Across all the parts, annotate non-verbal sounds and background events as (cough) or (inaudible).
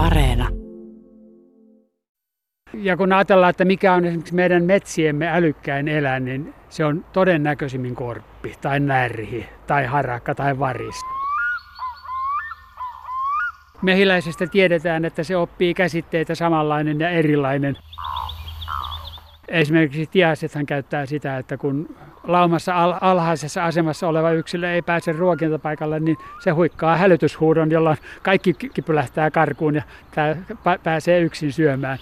Areena. Ja kun ajatellaan, että mikä on esimerkiksi meidän metsiemme älykkäin eläin, niin se on todennäköisimmin korppi tai närhi tai harakka tai varis. Mehiläisestä tiedetään, että se oppii käsitteitä samanlainen ja erilainen. Esimerkiksi tiaisethan käyttää sitä, että kun laumassa alhaisessa asemassa oleva yksilö ei pääse ruokintapaikalle, niin se huikkaa hälytyshuudon, jolloin kaikki kipylähtää karkuun ja pääsee yksin syömään.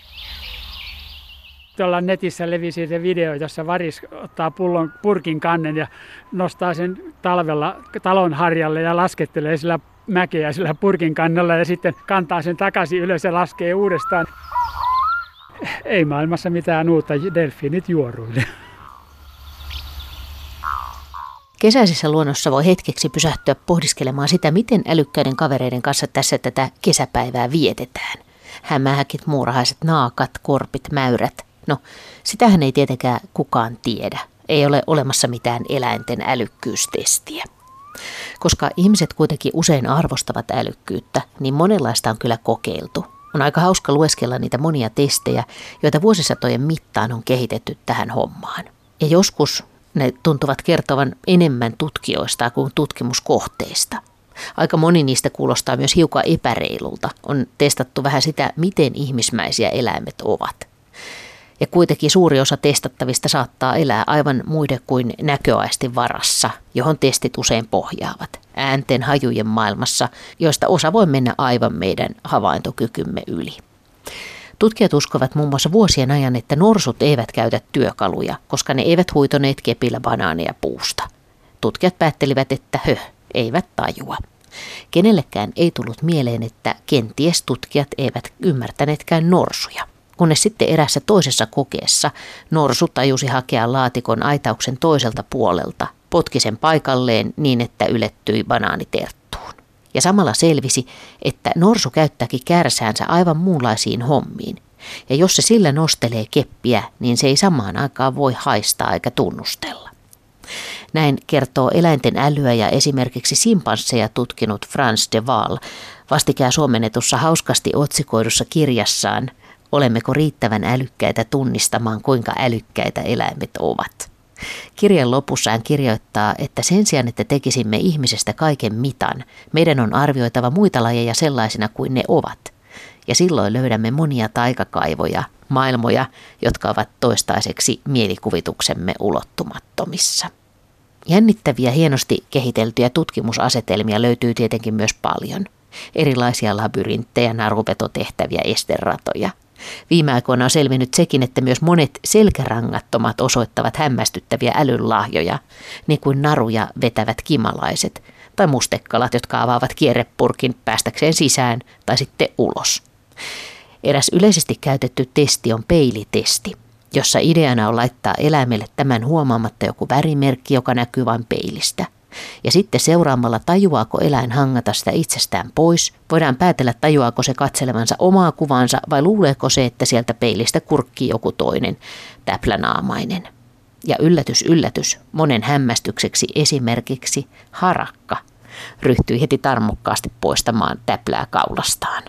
Tuolla netissä levisi se video, jossa varis ottaa pullon purkin kannen ja nostaa sen talvella talon harjalle ja laskettelee sillä mäkeä sillä purkin kannalla ja sitten kantaa sen takaisin ylös ja laskee uudestaan. Ei maailmassa mitään uutta, delfiinit juoruille. Kesäisessä luonnossa voi hetkeksi pysähtyä pohdiskelemaan sitä, miten älykkäiden kavereiden kanssa tässä tätä kesäpäivää vietetään. Hämähäkit, muurahaiset, naakat, korpit, mäyrät. No, sitähän ei tietenkään kukaan tiedä. Ei ole olemassa mitään eläinten älykkyystestiä. Koska ihmiset kuitenkin usein arvostavat älykkyyttä, niin monenlaista on kyllä kokeiltu. On aika hauska lueskella niitä monia testejä, joita vuosisatojen mittaan on kehitetty tähän hommaan. Ja joskus ne tuntuvat kertovan enemmän tutkijoista kuin tutkimuskohteista. Aika moni niistä kuulostaa myös hiukan epäreilulta. On testattu vähän sitä, miten ihmismäisiä eläimet ovat. Ja kuitenkin suuri osa testattavista saattaa elää aivan muiden kuin näköaistin varassa, johon testit usein pohjaavat. Äänten hajujen maailmassa, joista osa voi mennä aivan meidän havaintokykymme yli. Tutkijat uskovat muun muassa vuosien ajan, että norsut eivät käytä työkaluja, koska ne eivät huitoneet kepillä banaaneja puusta. Tutkijat päättelivät, että höh, eivät tajua. Kenellekään ei tullut mieleen, että kenties tutkijat eivät ymmärtäneetkään norsuja kunnes sitten erässä toisessa kokeessa norsu tajusi hakea laatikon aitauksen toiselta puolelta, potki sen paikalleen niin, että ylettyi banaaniterttuun. Ja samalla selvisi, että norsu käyttääkin kärsäänsä aivan muunlaisiin hommiin. Ja jos se sillä nostelee keppiä, niin se ei samaan aikaan voi haistaa eikä tunnustella. Näin kertoo eläinten älyä ja esimerkiksi simpansseja tutkinut Frans de Waal vastikään suomennetussa hauskasti otsikoidussa kirjassaan Olemmeko riittävän älykkäitä tunnistamaan, kuinka älykkäitä eläimet ovat? Kirjan lopussa hän kirjoittaa, että sen sijaan, että tekisimme ihmisestä kaiken mitan, meidän on arvioitava muita lajeja sellaisina kuin ne ovat. Ja silloin löydämme monia taikakaivoja, maailmoja, jotka ovat toistaiseksi mielikuvituksemme ulottumattomissa. Jännittäviä, hienosti kehiteltyjä tutkimusasetelmia löytyy tietenkin myös paljon. Erilaisia labyrinttejä, narupetotehtäviä, esteratoja – Viime aikoina on selvinnyt sekin, että myös monet selkärangattomat osoittavat hämmästyttäviä älynlahjoja, niin kuin naruja vetävät kimalaiset tai mustekkalat, jotka avaavat kierrepurkin päästäkseen sisään tai sitten ulos. Eräs yleisesti käytetty testi on peilitesti, jossa ideana on laittaa eläimelle tämän huomaamatta joku värimerkki, joka näkyy vain peilistä – ja sitten seuraamalla tajuaako eläin hangata sitä itsestään pois, voidaan päätellä tajuaako se katselevansa omaa kuvansa vai luuleeko se, että sieltä peilistä kurkkii joku toinen, täplänaamainen. Ja yllätys, yllätys, monen hämmästykseksi esimerkiksi harakka ryhtyi heti tarmokkaasti poistamaan täplää kaulastaan.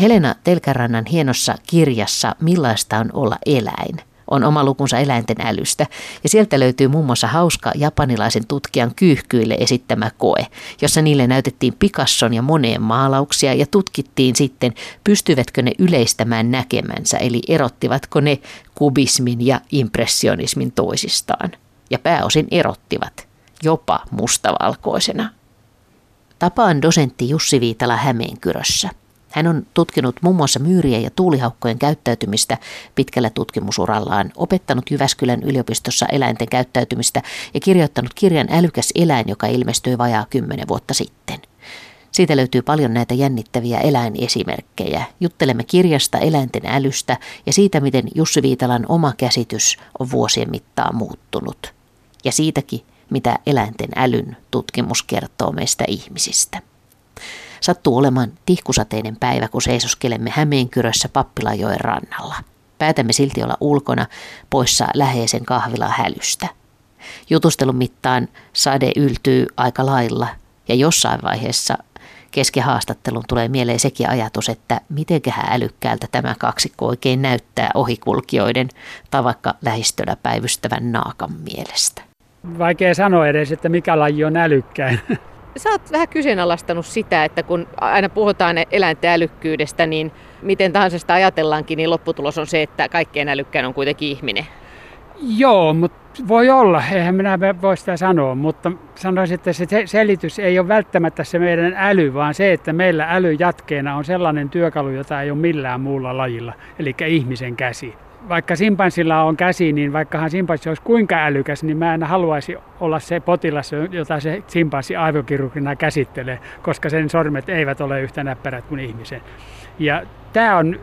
Helena Telkärannan hienossa kirjassa Millaista on olla eläin – on oma lukunsa eläinten älystä, ja sieltä löytyy muun muassa hauska japanilaisen tutkijan kyyhkyille esittämä koe, jossa niille näytettiin Picasson ja moneen maalauksia ja tutkittiin sitten, pystyvätkö ne yleistämään näkemänsä, eli erottivatko ne kubismin ja impressionismin toisistaan. Ja pääosin erottivat, jopa mustavalkoisena. Tapaan dosentti Jussi Viitala Hämeenkyrössä – hän on tutkinut muun muassa myyrien ja tuulihaukkojen käyttäytymistä pitkällä tutkimusurallaan, opettanut Jyväskylän yliopistossa eläinten käyttäytymistä ja kirjoittanut kirjan Älykäs eläin, joka ilmestyi vajaa kymmenen vuotta sitten. Siitä löytyy paljon näitä jännittäviä eläinesimerkkejä. Juttelemme kirjasta eläinten älystä ja siitä, miten Jussi Viitalan oma käsitys on vuosien mittaan muuttunut. Ja siitäkin, mitä eläinten älyn tutkimus kertoo meistä ihmisistä. Sattuu olemaan tihkusateinen päivä, kun seisoskelemme Hämeenkyrössä Pappilajoen rannalla. Päätämme silti olla ulkona, poissa läheisen kahvila hälystä. Jutustelun mittaan sade yltyy aika lailla ja jossain vaiheessa Keskihaastattelun tulee mieleen sekin ajatus, että mitenköhän älykkäältä tämä kaksikko oikein näyttää ohikulkijoiden tai vaikka lähistöllä päivystävän naakan mielestä. Vaikea sanoa edes, että mikä laji on älykkäin. (laughs) Sä oot vähän kyseenalaistanut sitä, että kun aina puhutaan eläinten älykkyydestä, niin miten tahansa sitä ajatellaankin, niin lopputulos on se, että kaikkein älykkäin on kuitenkin ihminen. Joo, mutta voi olla, eihän minä voi sitä sanoa, mutta sanoisin, että se selitys ei ole välttämättä se meidän äly, vaan se, että meillä äly jatkeena on sellainen työkalu, jota ei ole millään muulla lajilla, eli ihmisen käsi. Vaikka simpanssilla on käsi, niin vaikkahan simpanssi olisi kuinka älykäs, niin mä en haluaisi olla se potilas, jota se simpanssi aivokirurgina käsittelee, koska sen sormet eivät ole yhtä näppärät kuin ihmisen. Ja tämä on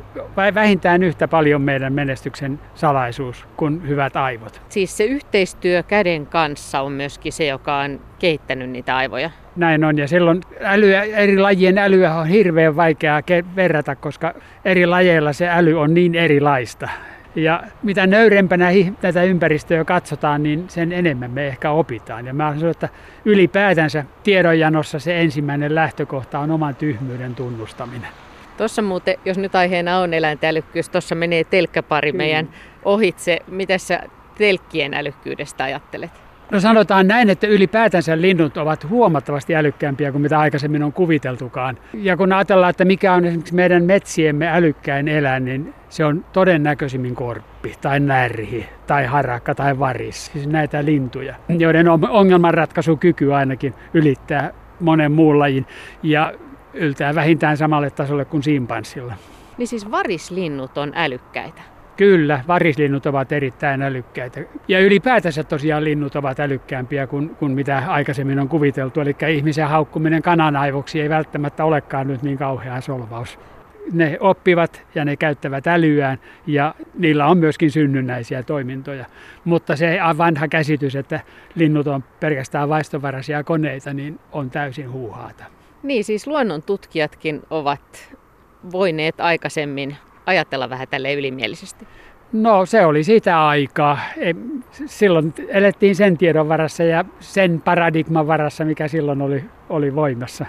vähintään yhtä paljon meidän menestyksen salaisuus kuin hyvät aivot. Siis se yhteistyö käden kanssa on myöskin se, joka on kehittänyt niitä aivoja. Näin on, ja silloin älyä, eri lajien älyä on hirveän vaikeaa verrata, koska eri lajeilla se äly on niin erilaista. Ja mitä nöyrempänä tätä ympäristöä katsotaan, niin sen enemmän me ehkä opitaan. Ja mä sanon, että ylipäätänsä tiedonjanossa se ensimmäinen lähtökohta on oman tyhmyyden tunnustaminen. Tuossa muuten, jos nyt aiheena on eläinten älykkyys, tuossa menee telkkäpari meidän ohitse. Mitä sä telkkien älykkyydestä ajattelet? No sanotaan näin, että ylipäätänsä linnut ovat huomattavasti älykkäämpiä kuin mitä aikaisemmin on kuviteltukaan. Ja kun ajatellaan, että mikä on esimerkiksi meidän metsiemme älykkäin eläin, niin se on todennäköisimmin korppi tai närhi tai harakka tai varis. Siis näitä lintuja, joiden ongelmanratkaisukyky ainakin ylittää monen muun lajin. Ja yltää vähintään samalle tasolle kuin simpanssilla. Niin siis varislinnut on älykkäitä? Kyllä, varislinnut ovat erittäin älykkäitä. Ja ylipäätänsä tosiaan linnut ovat älykkäämpiä kuin, kuin mitä aikaisemmin on kuviteltu. Eli ihmisen haukkuminen kananaivoksi ei välttämättä olekaan nyt niin kauhea solvaus. Ne oppivat ja ne käyttävät älyään ja niillä on myöskin synnynnäisiä toimintoja. Mutta se vanha käsitys, että linnut on pelkästään vaistovaraisia koneita, niin on täysin huuhaata. Niin, siis luonnon tutkijatkin ovat voineet aikaisemmin ajatella vähän tälle ylimielisesti. No se oli sitä aikaa. Silloin elettiin sen tiedon varassa ja sen paradigman varassa, mikä silloin oli, oli voimassa.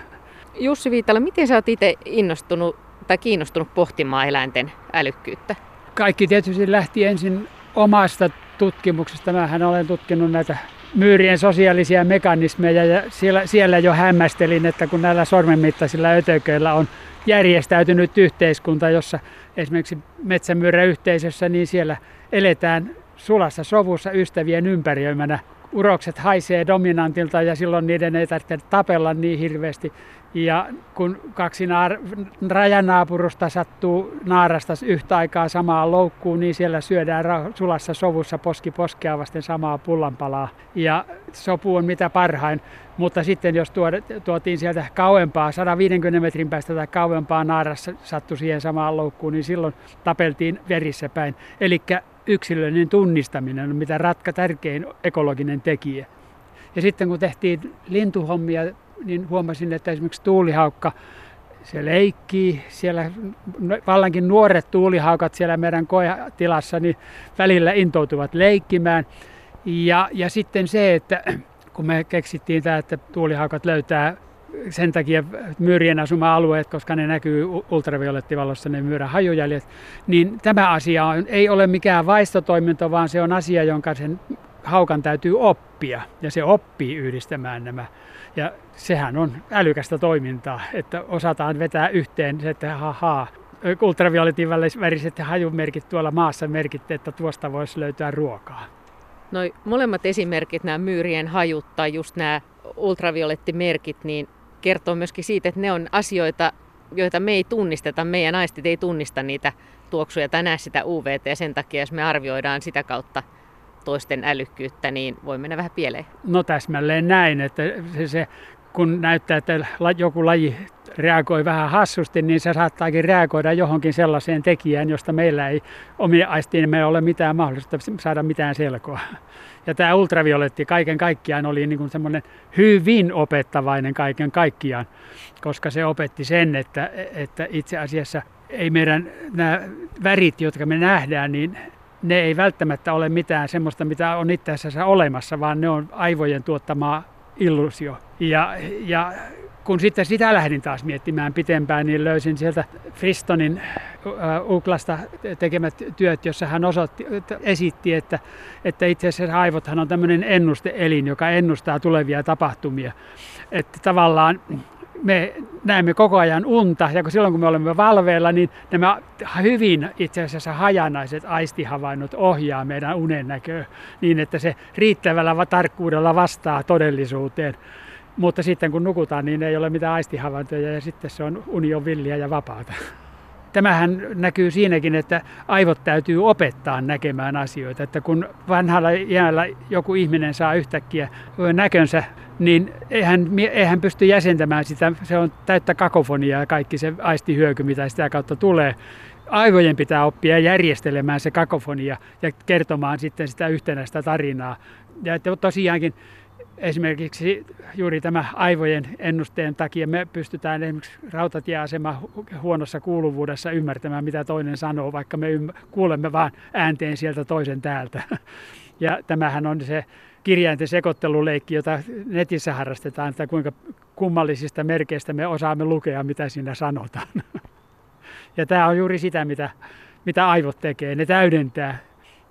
Jussi Viitala, miten sä oot itse innostunut tai kiinnostunut pohtimaan eläinten älykkyyttä? Kaikki tietysti lähti ensin omasta tutkimuksesta. Mähän olen tutkinut näitä myyrien sosiaalisia mekanismeja ja siellä, siellä jo hämmästelin, että kun näillä sormenmittaisilla ötököillä on järjestäytynyt yhteiskunta, jossa esimerkiksi metsämyyrä-yhteisössä, niin siellä eletään sulassa sovussa ystävien ympäriöimänä. Urokset haisee dominantilta ja silloin niiden ei tarvitse tapella niin hirveästi. Ja kun kaksi naar- rajanaapurusta sattuu naarasta yhtä aikaa samaan loukkuun, niin siellä syödään sulassa sovussa poski poskea vasten samaa pullanpalaa. Ja sopu on mitä parhain. Mutta sitten jos tuotiin sieltä kauempaa, 150 metrin päästä tai kauempaa naarassa sattui siihen samaan loukkuun, niin silloin tapeltiin verissä päin. Eli yksilöllinen tunnistaminen on mitä ratka tärkein ekologinen tekijä. Ja sitten kun tehtiin lintuhommia niin huomasin, että esimerkiksi tuulihaukka, se leikkii, siellä vallankin nuoret tuulihaukat siellä meidän koetilassa, niin välillä intoutuvat leikkimään. Ja, ja sitten se, että kun me keksittiin tämä, että tuulihaukat löytää sen takia myyrien asuma-alueet, koska ne näkyy ultraviolettivalossa ne myyrän hajujäljet, niin tämä asia on, ei ole mikään vaistotoiminto, vaan se on asia, jonka sen haukan täytyy oppia. Ja se oppii yhdistämään nämä ja sehän on älykästä toimintaa, että osataan vetää yhteen se, että hahaa, ultravioletin väriset hajumerkit tuolla maassa merkitte, että tuosta voisi löytää ruokaa. Noi molemmat esimerkit, nämä myyrien hajut tai just nämä ultraviolettimerkit, niin kertoo myöskin siitä, että ne on asioita, joita me ei tunnisteta, meidän aistit ei tunnista niitä tuoksuja tai näe sitä UVT ja sen takia, jos me arvioidaan sitä kautta toisten älykkyyttä, niin voi mennä vähän pieleen. No täsmälleen näin, että se, se kun näyttää, että joku laji reagoi vähän hassusti, niin se saattaakin reagoida johonkin sellaiseen tekijään, josta meillä ei omia aistiimme ole mitään mahdollisuutta saada mitään selkoa. Ja tämä ultravioletti kaiken kaikkiaan oli niin kuin semmoinen hyvin opettavainen kaiken kaikkiaan, koska se opetti sen, että, että itse asiassa ei meidän nämä värit, jotka me nähdään, niin ne ei välttämättä ole mitään semmoista, mitä on itse asiassa olemassa, vaan ne on aivojen tuottamaa illusio. Ja, ja kun sitten sitä lähdin taas miettimään pitempään, niin löysin sieltä Fristonin Uklasta tekemät työt, jossa hän osoitti, esitti, että, että itse asiassa aivothan on tämmöinen ennusteelin, joka ennustaa tulevia tapahtumia. Että tavallaan me näemme koko ajan unta ja kun silloin kun me olemme valveilla, niin nämä hyvin itse asiassa hajanaiset aistihavainnot ohjaa meidän unen näköä niin, että se riittävällä tarkkuudella vastaa todellisuuteen. Mutta sitten kun nukutaan, niin ei ole mitään aistihavaintoja ja sitten se on union villiä ja vapaata. Tämähän näkyy siinäkin, että aivot täytyy opettaa näkemään asioita. Että kun vanhalla iällä joku ihminen saa yhtäkkiä näkönsä, niin eihän, eihän pysty jäsentämään sitä. Se on täyttä kakofoniaa ja kaikki se aistihyöky, mitä sitä kautta tulee. Aivojen pitää oppia järjestelemään se kakofonia ja kertomaan sitten sitä yhtenäistä tarinaa. Ja tosiaankin esimerkiksi juuri tämä aivojen ennusteen takia me pystytään esimerkiksi rautatieasema huonossa kuuluvuudessa ymmärtämään, mitä toinen sanoo, vaikka me ymm- kuulemme vain äänteen sieltä toisen täältä. (laughs) Ja tämähän on se kirjainten sekoitteluleikki, jota netissä harrastetaan, että kuinka kummallisista merkeistä me osaamme lukea, mitä siinä sanotaan. (laughs) Ja tämä on juuri sitä, mitä, mitä aivot tekee. Ne täydentää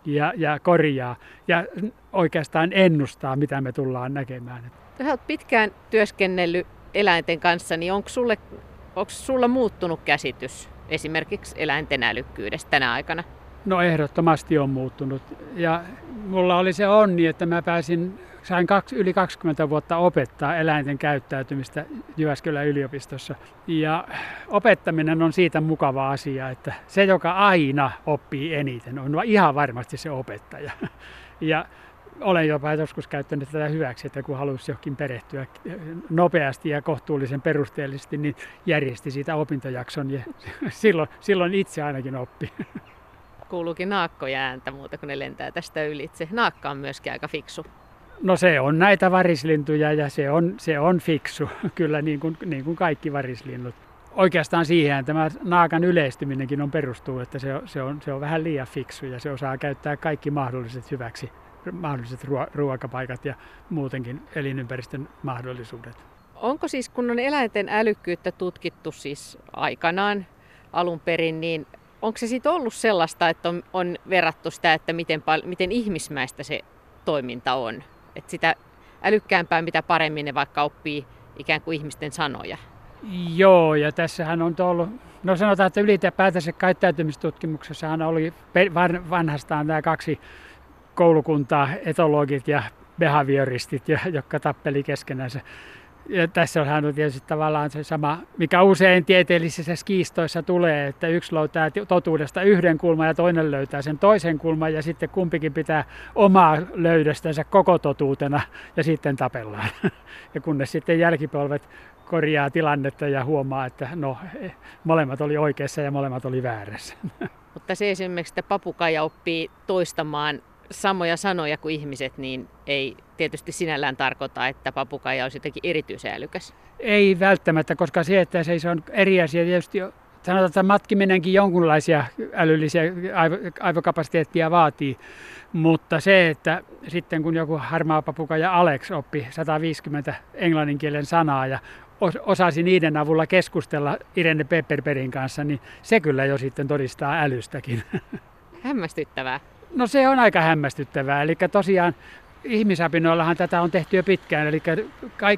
ja, ja korjaa ja oikeastaan ennustaa, mitä me tullaan näkemään. Sä olet pitkään työskennellyt eläinten kanssa, niin onko, sulle, onko sulla muuttunut käsitys esimerkiksi eläinten älykkyydestä tänä aikana? No ehdottomasti on muuttunut. Ja mulla oli se onni, että mä pääsin, sain kaksi, yli 20 vuotta opettaa eläinten käyttäytymistä Jyväskylän yliopistossa. Ja opettaminen on siitä mukava asia, että se, joka aina oppii eniten, on ihan varmasti se opettaja. (laughs) Ja olen jopa joskus käyttänyt tätä hyväksi, että kun halusi johonkin perehtyä nopeasti ja kohtuullisen perusteellisesti, niin järjesti siitä opintojakson ja (laughs) silloin, silloin itse ainakin oppi (laughs) kuuluukin naakkoja ääntä muuta, kun ne lentää tästä ylitse. Naakka on myöskin aika fiksu. No se on näitä varislintuja ja se on, se on fiksu, (laughs) kyllä niin kuin, niin kuin kaikki varislinnut. Oikeastaan siihen tämä naakan yleistyminenkin on perustuu, että se se, on, se on vähän liian fiksu ja se osaa käyttää kaikki mahdolliset hyväksi, mahdolliset ruokapaikat ja muutenkin elinympäristön mahdollisuudet. Onko siis, kun on eläinten älykkyyttä tutkittu siis aikanaan alun perin, niin onko se sitten ollut sellaista, että on, on verrattu sitä, että miten, pal- miten ihmismäistä se toiminta on? Että sitä älykkäämpää, mitä paremmin ne vaikka oppii ikään kuin ihmisten sanoja. Joo, ja tässähän on ollut, no sanotaan, että ylipäätänsä käyttäytymistutkimuksessahan oli vanhastaan nämä kaksi koulukuntaa, etologit ja behavioristit, jotka tappeli keskenänsä ja tässä on tietysti tavallaan se sama, mikä usein tieteellisissä skiistoissa tulee, että yksi löytää totuudesta yhden kulman ja toinen löytää sen toisen kulman ja sitten kumpikin pitää omaa löydöstänsä koko totuutena ja sitten tapellaan. (laughs) Ja kunnes sitten jälkipolvet korjaa tilannetta ja huomaa, että no, molemmat oli oikeassa ja molemmat oli väärässä. (laughs) Mutta se esimerkiksi, että papukaija oppii toistamaan samoja sanoja kuin ihmiset, niin ei tietysti sinällään tarkoita, että papukaija olisi jotenkin erityisen älykäs. Ei välttämättä, koska se, että se on eri asia tietysti sanotaan, että matkiminenkin jonkunlaisia älyllisiä aivokapasiteettia vaatii, mutta se, että sitten kun joku harmaa papukaija Alex oppi 150 englanninkielen sanaa ja osasi niiden avulla keskustella Irene Pepperperin kanssa, niin se kyllä jo sitten todistaa älystäkin. (laughs) Hämmästyttävää. No se on aika hämmästyttävää. Eli tosiaan ihmisapinoillahan tätä on tehty jo pitkään, eli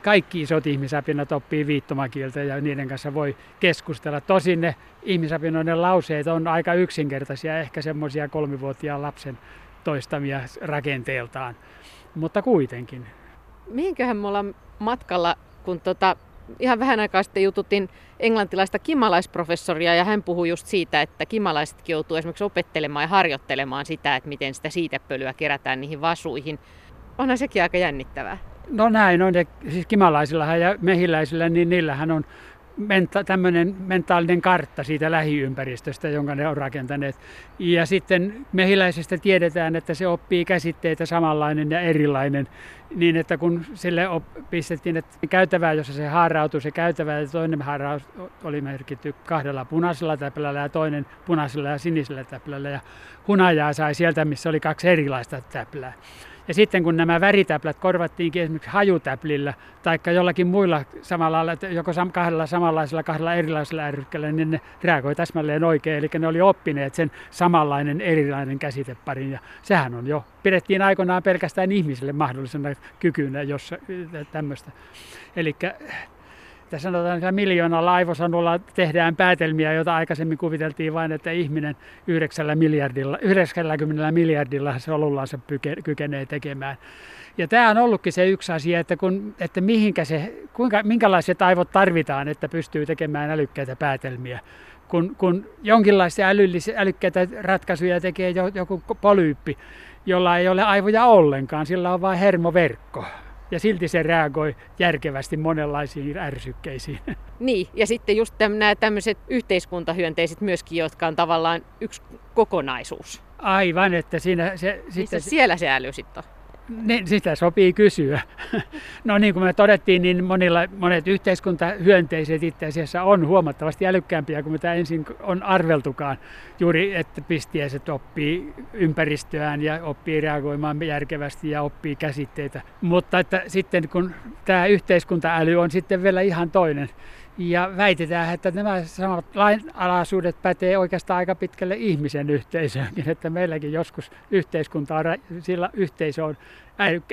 kaikki isot ihmisapinat oppii viittomakieltä ja niiden kanssa voi keskustella. Tosin ne ihmisapinoiden lauseet on aika yksinkertaisia, ehkä semmoisia kolmivuotiaan lapsen toistamia rakenteeltaan, mutta kuitenkin. Mihinköhän me ollaan matkalla, kun tota, ihan vähän aikaa sitten jututin englantilaista kimalaisprofessoria ja hän puhui just siitä, että kimalaisetkin joutuu esimerkiksi opettelemaan ja harjoittelemaan sitä, että miten sitä siitepölyä kerätään niihin vasuihin. Onhan sekin aika jännittävää. No näin on. Siis kimalaisilla ja mehiläisillä, niin niillähän on menta, tämmöinen mentaalinen kartta siitä lähiympäristöstä, jonka ne on rakentaneet. Ja sitten mehiläisestä tiedetään, että se oppii käsitteitä samanlainen ja erilainen, niin että kun sille pistettiin, että käytävää, jossa se haarautui, se käytävä ja toinen haaraus oli merkitty kahdella punaisella täplällä ja toinen punaisella ja sinisellä täplällä ja hunajaa sai sieltä, missä oli kaksi erilaista täplää. Ja sitten kun nämä väritäplät korvattiinkin esimerkiksi hajutäplillä tai jollakin muilla samalla, joko kahdella samanlaisella, kahdella erilaisella ärrykkällä, niin ne reagoi täsmälleen oikein. Eli ne oli oppineet sen samanlainen erilainen käsiteparin. Ja sehän on jo, pidettiin aikoinaan pelkästään ihmisille mahdollisena kykynä, jos tämmöistä. Eli että sanotaan, että miljoonalla aivosanulla tehdään päätelmiä, joita aikaisemmin kuviteltiin vain, että ihminen 9 miljardilla, 90 miljardilla solullansa kykenee tekemään. Ja tämä on ollutkin se yksi asia, että, kun, että mihinkä se, kuinka, minkälaiset aivot tarvitaan, että pystyy tekemään älykkäitä päätelmiä. Kun, kun jonkinlaisia älyllisiä, älykkäitä ratkaisuja tekee joku polyyppi, jolla ei ole aivoja ollenkaan, sillä on vain hermoverkko ja silti se reagoi järkevästi monenlaisiin ärsykkeisiin. (laughs) Niin, ja sitten just nämä tämmöiset yhteiskuntahyönteiset myöskin, jotka on tavallaan yksi kokonaisuus. Aivan, että siinä se... Missä sitten, siellä se äly sitten on? Niin, sitä sopii kysyä. (laughs) No niin kuin me todettiin, niin monilla, monet yhteiskuntahyönteiset itse asiassa on huomattavasti älykkäämpiä kuin mitä ensin on arveltukaan. Juuri, että pistiäiset oppii ympäristöään ja oppii reagoimaan järkevästi ja oppii käsitteitä. Mutta että sitten kun tämä yhteiskuntaäly on sitten vielä ihan toinen, ja väitetään, että nämä samat lainalaisuudet pätee oikeastaan aika pitkälle ihmisen yhteisöönkin, että meilläkin joskus yhteiskunta on, sillä yhteisö on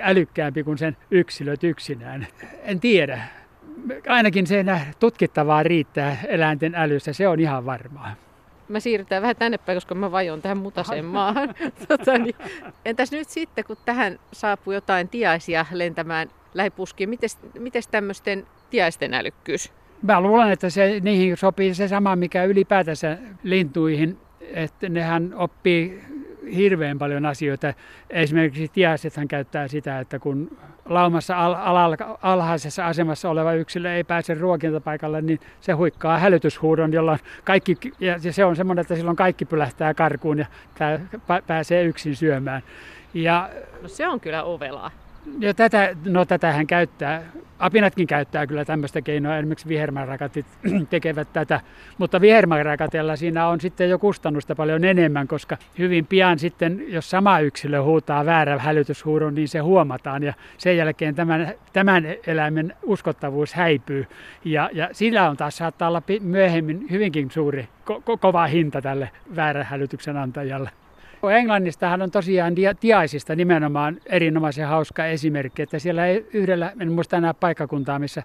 älykkäämpi kuin sen yksilöt yksinään. En tiedä. Ainakin se tutkittavaa riittää eläinten älyssä, se on ihan varmaa. Mä siirrytään vähän tänne päin, koska mä vajon tähän mutaseen (laughs) maahan. (laughs) tota, niin. Entäs nyt sitten, kun tähän saapuu jotain tiaisia lentämään lähipuskiin, miten tämmöisten tiaisten älykkyys? Mä luulen, että se, niihin sopii se sama, mikä ylipäätänsä lintuihin, että nehän oppii hirveän paljon asioita. Esimerkiksi tiaisethan käyttää sitä, että kun laumassa al- al- alhaisessa asemassa oleva yksilö ei pääse ruokintapaikalle, niin se huikkaa hälytyshuudon, jolla kaikki, ja se on semmoinen, että silloin kaikki pylähtää karkuun ja tämä pääsee yksin syömään. Ja, no se on kyllä ovelaa. Ja tätä, no tätähän käyttää, apinatkin käyttää kyllä tämmöistä keinoa, esimerkiksi vihermärakatit (clears throat) tekevät tätä, mutta vihermärakatella siinä on sitten jo kustannusta paljon enemmän, koska hyvin pian sitten, jos sama yksilö huutaa väärän hälytyshuudon, niin se huomataan. Ja sen jälkeen tämän, tämän eläimen uskottavuus häipyy. Ja, ja sillä on taas saattaa olla myöhemmin hyvinkin suuri, ko- kova hinta tälle väärän hälytyksen antajalle. Englannistahan on tosiaan tiaisista nimenomaan erinomaisen hauska esimerkki, että siellä ei yhdellä, en muista enää paikkakuntaa, missä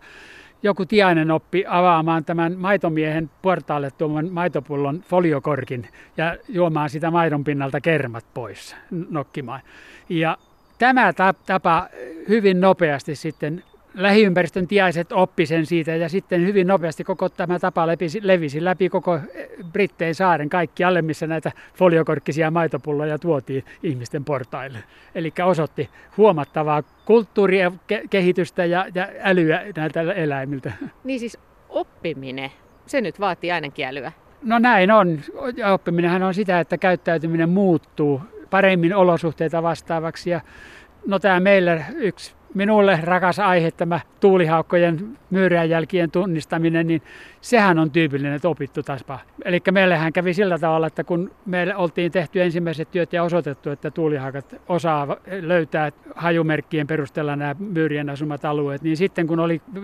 joku tiainen oppi avaamaan tämän maitomiehen portaalle tuoman maitopullon foliokorkin ja juomaan sitä maidon pinnalta kermat pois nokkimaan. Ja tämä tapa hyvin nopeasti sitten lähiympäristön tiaiset oppi sen siitä ja sitten hyvin nopeasti koko tämä tapa levisi, levisi läpi koko eh, Brittein saaren kaikki alle, missä näitä foliokorkkisia maitopulloja tuotiin ihmisten portaille. Eli osoitti huomattavaa kulttuuria, kehitystä ja, ja älyä näiltä eläimiltä. Niin siis oppiminen, se nyt vaatii ainakin älyä. No näin on. Oppiminenhan on sitä, että käyttäytyminen muuttuu paremmin olosuhteita vastaavaksi. Ja no tämä meillä yksi minulle rakas aihe tämä tuulihaukkojen jälkien tunnistaminen, niin sehän on tyypillinen opittu taspa. Eli meillähän kävi sillä tavalla, että kun meille oltiin tehty ensimmäiset työt ja osoitettu, että tuulihaukat osaa löytää hajumerkkien perusteella nämä myyrien asumat alueet, niin sitten kun oli 5-6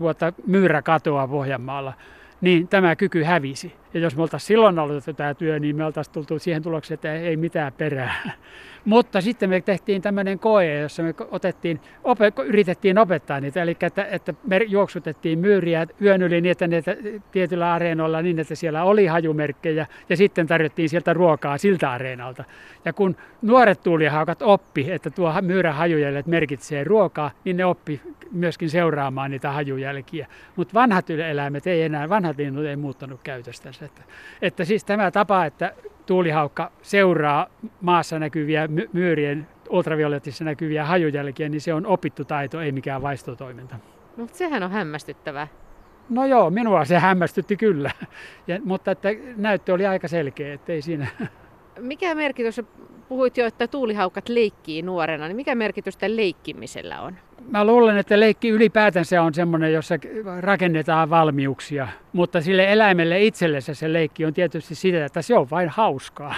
vuotta myyräkatoa Pohjanmaalla, niin tämä kyky hävisi. Ja jos me oltaisiin silloin aloitettu tämä työ, niin me oltaisiin tultu siihen tulokseen, että ei mitään perää. Mutta sitten me tehtiin tämmöinen koe, jossa me otettiin, ope, yritettiin opettaa niitä, eli että, että me juoksutettiin myyriä yön yli niin, että ne tietyllä areenoilla niin, että siellä oli hajumerkkejä ja sitten tarjottiin sieltä ruokaa siltä areenalta. Ja kun nuoret tuulihaukat oppi, että tuo myyrän hajujäljet merkitsee ruokaa, niin ne oppi myöskin seuraamaan niitä hajujälkiä. Mutta vanhat eläimet ei enää, vanhat linnut ei muuttanut käytöstänsä. Että, että siis tämä tapa, että tuulihaukka seuraa maassa näkyviä myyrien ultraviolettissa näkyviä hajujälkiä, niin se on opittu taito, ei mikään vaistotoiminta. No, mutta sehän on hämmästyttävää. No joo, minua se hämmästytti kyllä, (laughs) ja, mutta että näyttö oli aika selkeä, ettei siinä... (laughs) Mikä merkitys, puhuit jo, että tuulihaukat leikkii nuorena, niin mikä merkitys tällä leikkimisellä on? Mä luulen, että leikki ylipäätänsä on semmoinen, jossa rakennetaan valmiuksia, mutta sille eläimelle itsellensä se leikki on tietysti sitä, että se on vain hauskaa.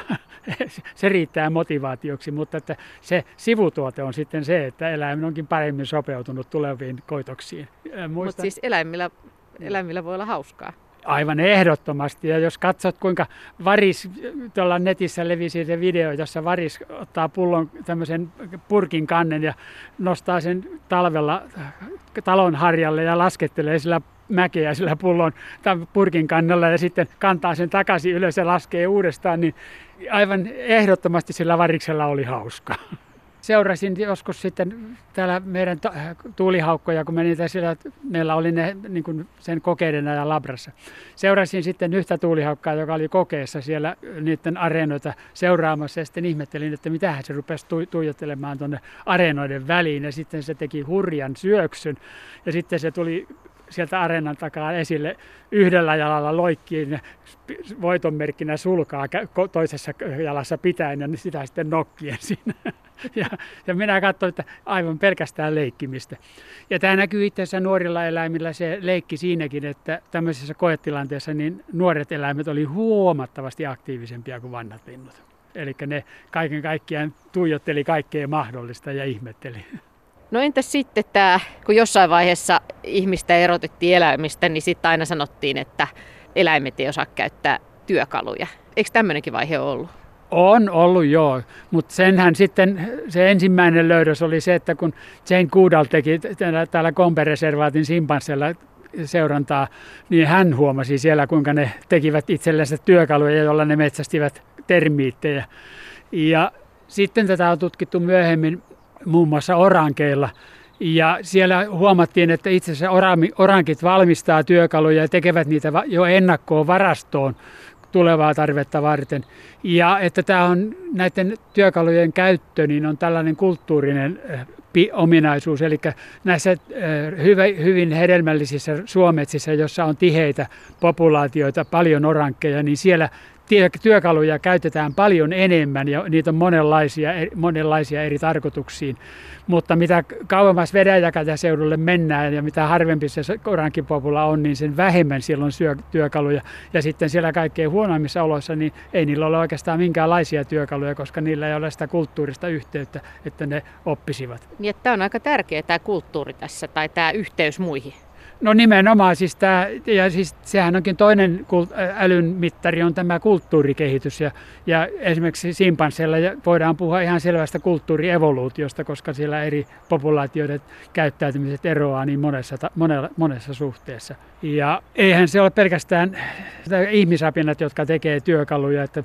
(laughs) se riittää motivaatioksi, mutta että se sivutuote on sitten se, että eläimen onkin paremmin sopeutunut tuleviin koitoksiin. Mutta siis eläimillä, eläimillä voi olla hauskaa. Aivan ehdottomasti. Ja jos katsot, kuinka Varis, tuolla netissä levisi se video, jossa Varis ottaa pullon tämmöisen purkin kannen ja nostaa sen talvella talon harjalle ja laskettelee sillä mäkeä sillä pullon tämän purkin kannalla ja sitten kantaa sen takaisin ylös ja laskee uudestaan, niin aivan ehdottomasti sillä variksella oli hauska seurasin joskus sitten täällä meidän tuulihaukkoja, kun menin siellä, meillä oli ne niin kuin sen kokeiden ajan labrassa. Seurasin sitten yhtä tuulihaukkaa, joka oli kokeessa siellä niiden areenoita seuraamassa ja sitten ihmettelin, että mitähän se rupesi tu- tuijottelemaan tuonne areenoiden väliin ja sitten se teki hurjan syöksyn ja sitten se tuli sieltä areenan takaa esille yhdellä jalalla loikkiin voiton merkkinä sulkaa toisessa jalassa pitäen ja sitä sitten nokkien (laughs) siinä. Ja, ja minä katsoin, että aivan pelkästään leikkimistä. Ja tämä näkyy itse asiassa nuorilla eläimillä se leikki siinäkin, että tämmöisessä koetilanteessa niin nuoret eläimet oli huomattavasti aktiivisempia kuin vanhat linnut. Eli ne kaiken kaikkiaan tuijotteli kaikkea mahdollista ja ihmetteli. No entäs sitten tämä, kun jossain vaiheessa ihmistä erotettiin eläimistä, niin sitten aina sanottiin, että eläimet ei osaa käyttää työkaluja. Eikö tämmöinenkin vaihe ollut? On ollut joo, mutta senhän sitten se ensimmäinen löydös oli se, että kun Jane Goodall teki täällä Kompereservaatin simpanssella seurantaa, niin hän huomasi siellä, kuinka ne tekivät itsellensä työkaluja, joilla ne metsästivät termiittejä. Ja sitten tätä on tutkittu myöhemmin muun muassa orankeilla. Ja siellä huomattiin, että itse asiassa orankit valmistaa työkaluja ja tekevät niitä jo ennakkoon varastoon tulevaa tarvetta varten. Ja että tämä on näiden työkalujen käyttö, niin on tällainen kulttuurinen eh, ominaisuus, eli näissä eh, hyvin hedelmällisissä suometsissä, jossa on tiheitä populaatioita, paljon orankkeja, niin siellä työkaluja käytetään paljon enemmän ja niitä on monenlaisia, monenlaisia eri tarkoituksiin. Mutta mitä kauemmas seudulle mennään ja mitä harvempi se korankipopula on, niin sen vähemmän siellä on työkaluja. Ja sitten siellä kaikkein huonoimmissa oloissa, niin ei niillä ole oikeastaan minkäänlaisia työkaluja, koska niillä ei ole sitä kulttuurista yhteyttä, että ne oppisivat. Niin, tämä on aika tärkeä tämä kulttuuri tässä tai tämä yhteys muihin. No nimenomaan, siis tämä, ja siis sehän onkin toinen älyn mittari on tämä kulttuurikehitys ja, ja esimerkiksi simpansseilla voidaan puhua ihan selvästä kulttuurievoluutiosta, koska siellä eri populaatioiden käyttäytymiset eroaa niin monessa, monella, monessa suhteessa. Ja eihän se ole pelkästään ihmisapinat, jotka tekee työkaluja, että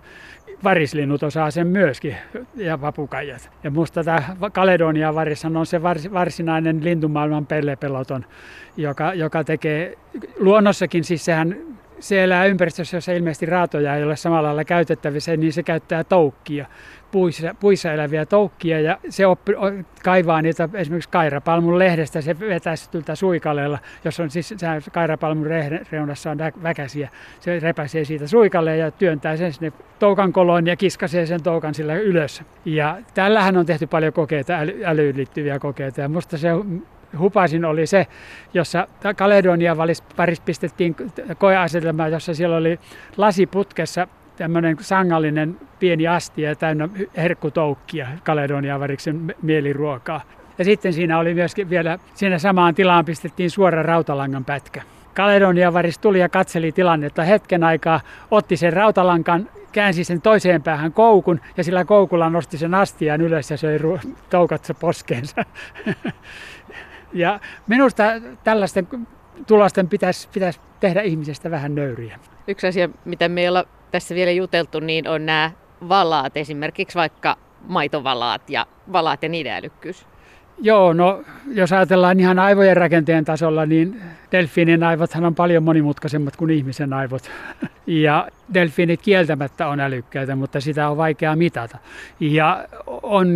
varislinnut osaa sen myöskin ja vapukaijat. Ja musta tämä Kaledonia varissa on se varsinainen lintumaailman pellepeloton, joka, joka tekee luonnossakin, siis sehän se elää ympäristössä, jossa ilmeisesti raatoja ei ole samalla lailla käytettävissä, niin se käyttää toukkia, puissa, puissa eläviä toukkia ja se oppi, kaivaa niitä esimerkiksi kairapalmun lehdestä, se vetää sitä suikaleella, jos on siis kairapalmun reunassa on väkäsiä, se repäsee siitä suikalle ja työntää sen sinne toukan koloon ja kiskasee sen toukan sillä ylös. Ja tällähän on tehty paljon kokeita, älyyn liittyviä kokeita ja musta se hupasin oli se, jossa Kaledonia paris pistettiin koeasetelmaan, jossa siellä oli lasiputkessa tämmöinen sangallinen pieni astia täynnä herkkutoukkia Kaledonia variksen mieliruokaa. Ja sitten siinä oli myöskin vielä, siinä samaan tilaan pistettiin suora rautalangan pätkä. Kaledonia varis tuli ja katseli tilannetta hetken aikaa, otti sen rautalankan, käänsi sen toiseen päähän koukun ja sillä koukulla nosti sen astian ylös ja söi toukat poskeensa. (laughs) Ja minusta tällaisten tulosten pitäisi, pitäisi tehdä ihmisestä vähän nöyriä. Yksi asia, mitä me ei olla tässä vielä juteltu, niin on nämä valaat, esimerkiksi vaikka maitovalaat ja valaat ja niiden älykkyys. Joo, no jos ajatellaan ihan aivojen rakenteen tasolla, niin delfiinin aivothan on paljon monimutkaisemmat kuin ihmisen aivot. (laughs) Ja delfiinit kieltämättä on älykkäitä, mutta sitä on vaikea mitata. Ja on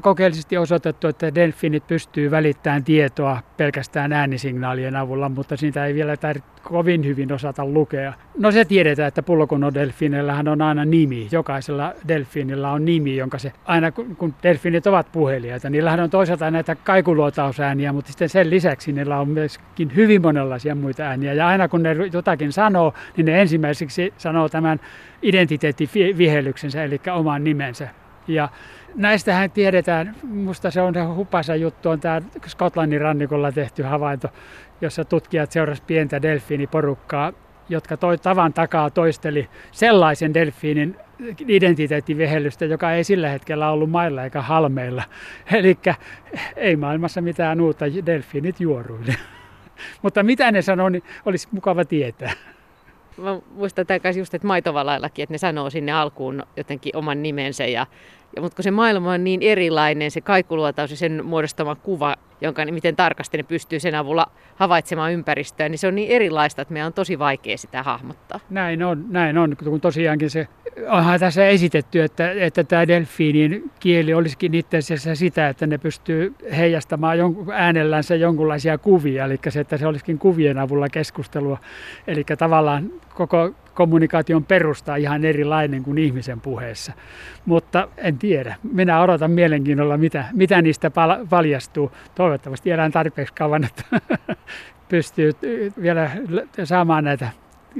kokeellisesti osoitettu, että delfiinit pystyy välittämään tietoa pelkästään äänisignaalien avulla, mutta siitä ei vielä tarvitse kovin hyvin osata lukea. No se tiedetään, että pullokonodelfiineillähän on aina nimi. Jokaisella delfiinillä on nimi, jonka se aina kun delfiinit ovat puheliaita, niillähän on toisaalta näitä kaikuluotausääniä, mutta sitten sen lisäksi niillä on myöskin hyvin monenlaisia muita ääniä. Ja aina kun ne jotakin sanoo, niin ne ensimmäiseksi sanoo tämän identiteettivihelyksensä, eli oman nimensä. Ja näistähän tiedetään, musta se on se hupasa juttu, on tämä Skotlannin rannikolla tehty havainto, jossa tutkijat seurasivat pientä delfiiniporukkaa, jotka toi tavan takaa toisteli sellaisen delfiinin identiteettivehellystä, joka ei sillä hetkellä ollut mailla eikä halmeilla. Eli ei maailmassa mitään uutta, delfiinit juoruille. (laughs) Mutta mitä ne sanoo, niin olisi mukava tietää. Mä muistan tämän just, että maitovalallakin, että ne sanoo sinne alkuun jotenkin oman nimensä ja ja, mutta kun se maailma on niin erilainen, se kaikuluotaus ja sen muodostama kuva, jonka miten tarkasti ne pystyy sen avulla havaitsemaan ympäristöä, niin se on niin erilaista, että meidän on tosi vaikea sitä hahmottaa. Näin on, näin on, kun tosiaankin se onhan tässä esitetty, että, että tämä delfiinin kieli olisikin itse asiassa sitä, että ne pystyy heijastamaan jonkun, äänellänsä jonkunlaisia kuvia, eli se, että se olisikin kuvien avulla keskustelua. Eli tavallaan koko kommunikaation perusta ihan erilainen kuin ihmisen puheessa. Mutta en tiedä. Minä odotan mielenkiinnolla, mitä, mitä niistä paljastuu. Toivottavasti elän tarpeeksi kauan, että (laughs) pystyy vielä saamaan näitä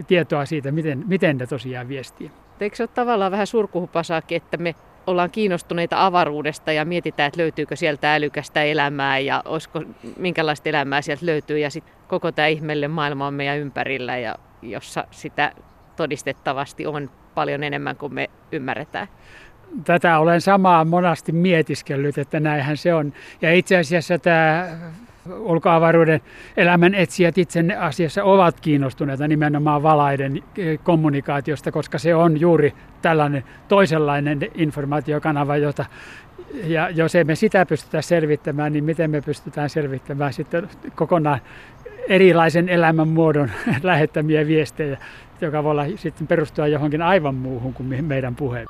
tietoa siitä, miten, miten ne tosiaan viestii. Eikö se ole tavallaan vähän surkuhupasaakin, että me ollaan kiinnostuneita avaruudesta ja mietitään, että löytyykö sieltä älykästä elämää ja olisiko, minkälaista elämää sieltä löytyy. Ja sitten koko tämä ihmeelle maailma on meidän ympärillä, ja jossa sitä todistettavasti on paljon enemmän kuin me ymmärretään. Tätä olen samaa monasti mietiskellyt, että näinhän se on. Ja itse asiassa tämä ulkoavaruuden elämän etsijät itse asiassa ovat kiinnostuneita nimenomaan valaiden eh, kommunikaatiosta, koska se on juuri tällainen toisenlainen informaatiokanava, jota ja jos emme sitä pystytä selvittämään, niin miten me pystytään selvittämään sitten kokonaan erilaisen elämän muodon (laughs) lähettämiä viestejä, joka voi olla sitten perustua johonkin aivan muuhun kuin meidän puheen.